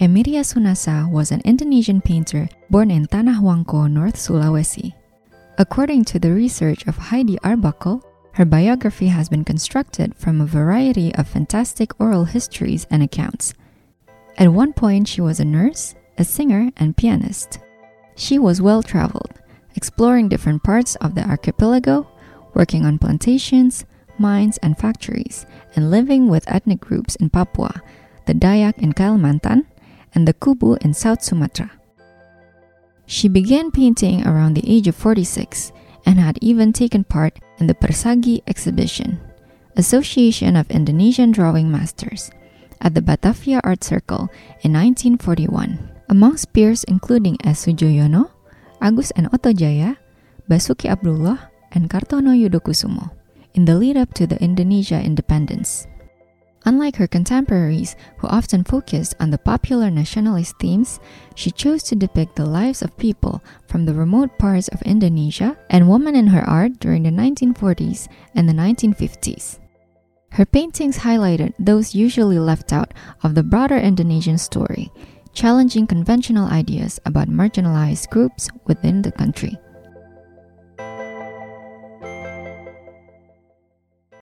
Emiria Soenassa was an Indonesian painter born in Tanah Wangko, North Sulawesi. According to the research of Heidi Arbuckle, her biography has been constructed from a variety of fantastic oral histories and accounts. At one point, she was a nurse, a singer, and pianist. She was well traveled, exploring different parts of the archipelago, working on plantations, mines, and factories, and living with ethnic groups in Papua, the Dayak in Kalimantan, and the Kubu in South Sumatra. She began painting around the age of 46 and had even taken part in the Persagi exhibition, Association of Indonesian Drawing Masters, at the Batavia Art Circle in 1941. Amongst peers including S. Sudjojono, Agus and Otto Djaya, Basuki Abdullah, and Kartono Yudhokusumo in the lead up to the Indonesia independence. Unlike her contemporaries, who often focused on the popular nationalist themes, she chose to depict the lives of people from the remote parts of Indonesia and women in her art during the 1940s and the 1950s. Her paintings highlighted those usually left out of the broader Indonesian story, challenging conventional ideas about marginalized groups within the country.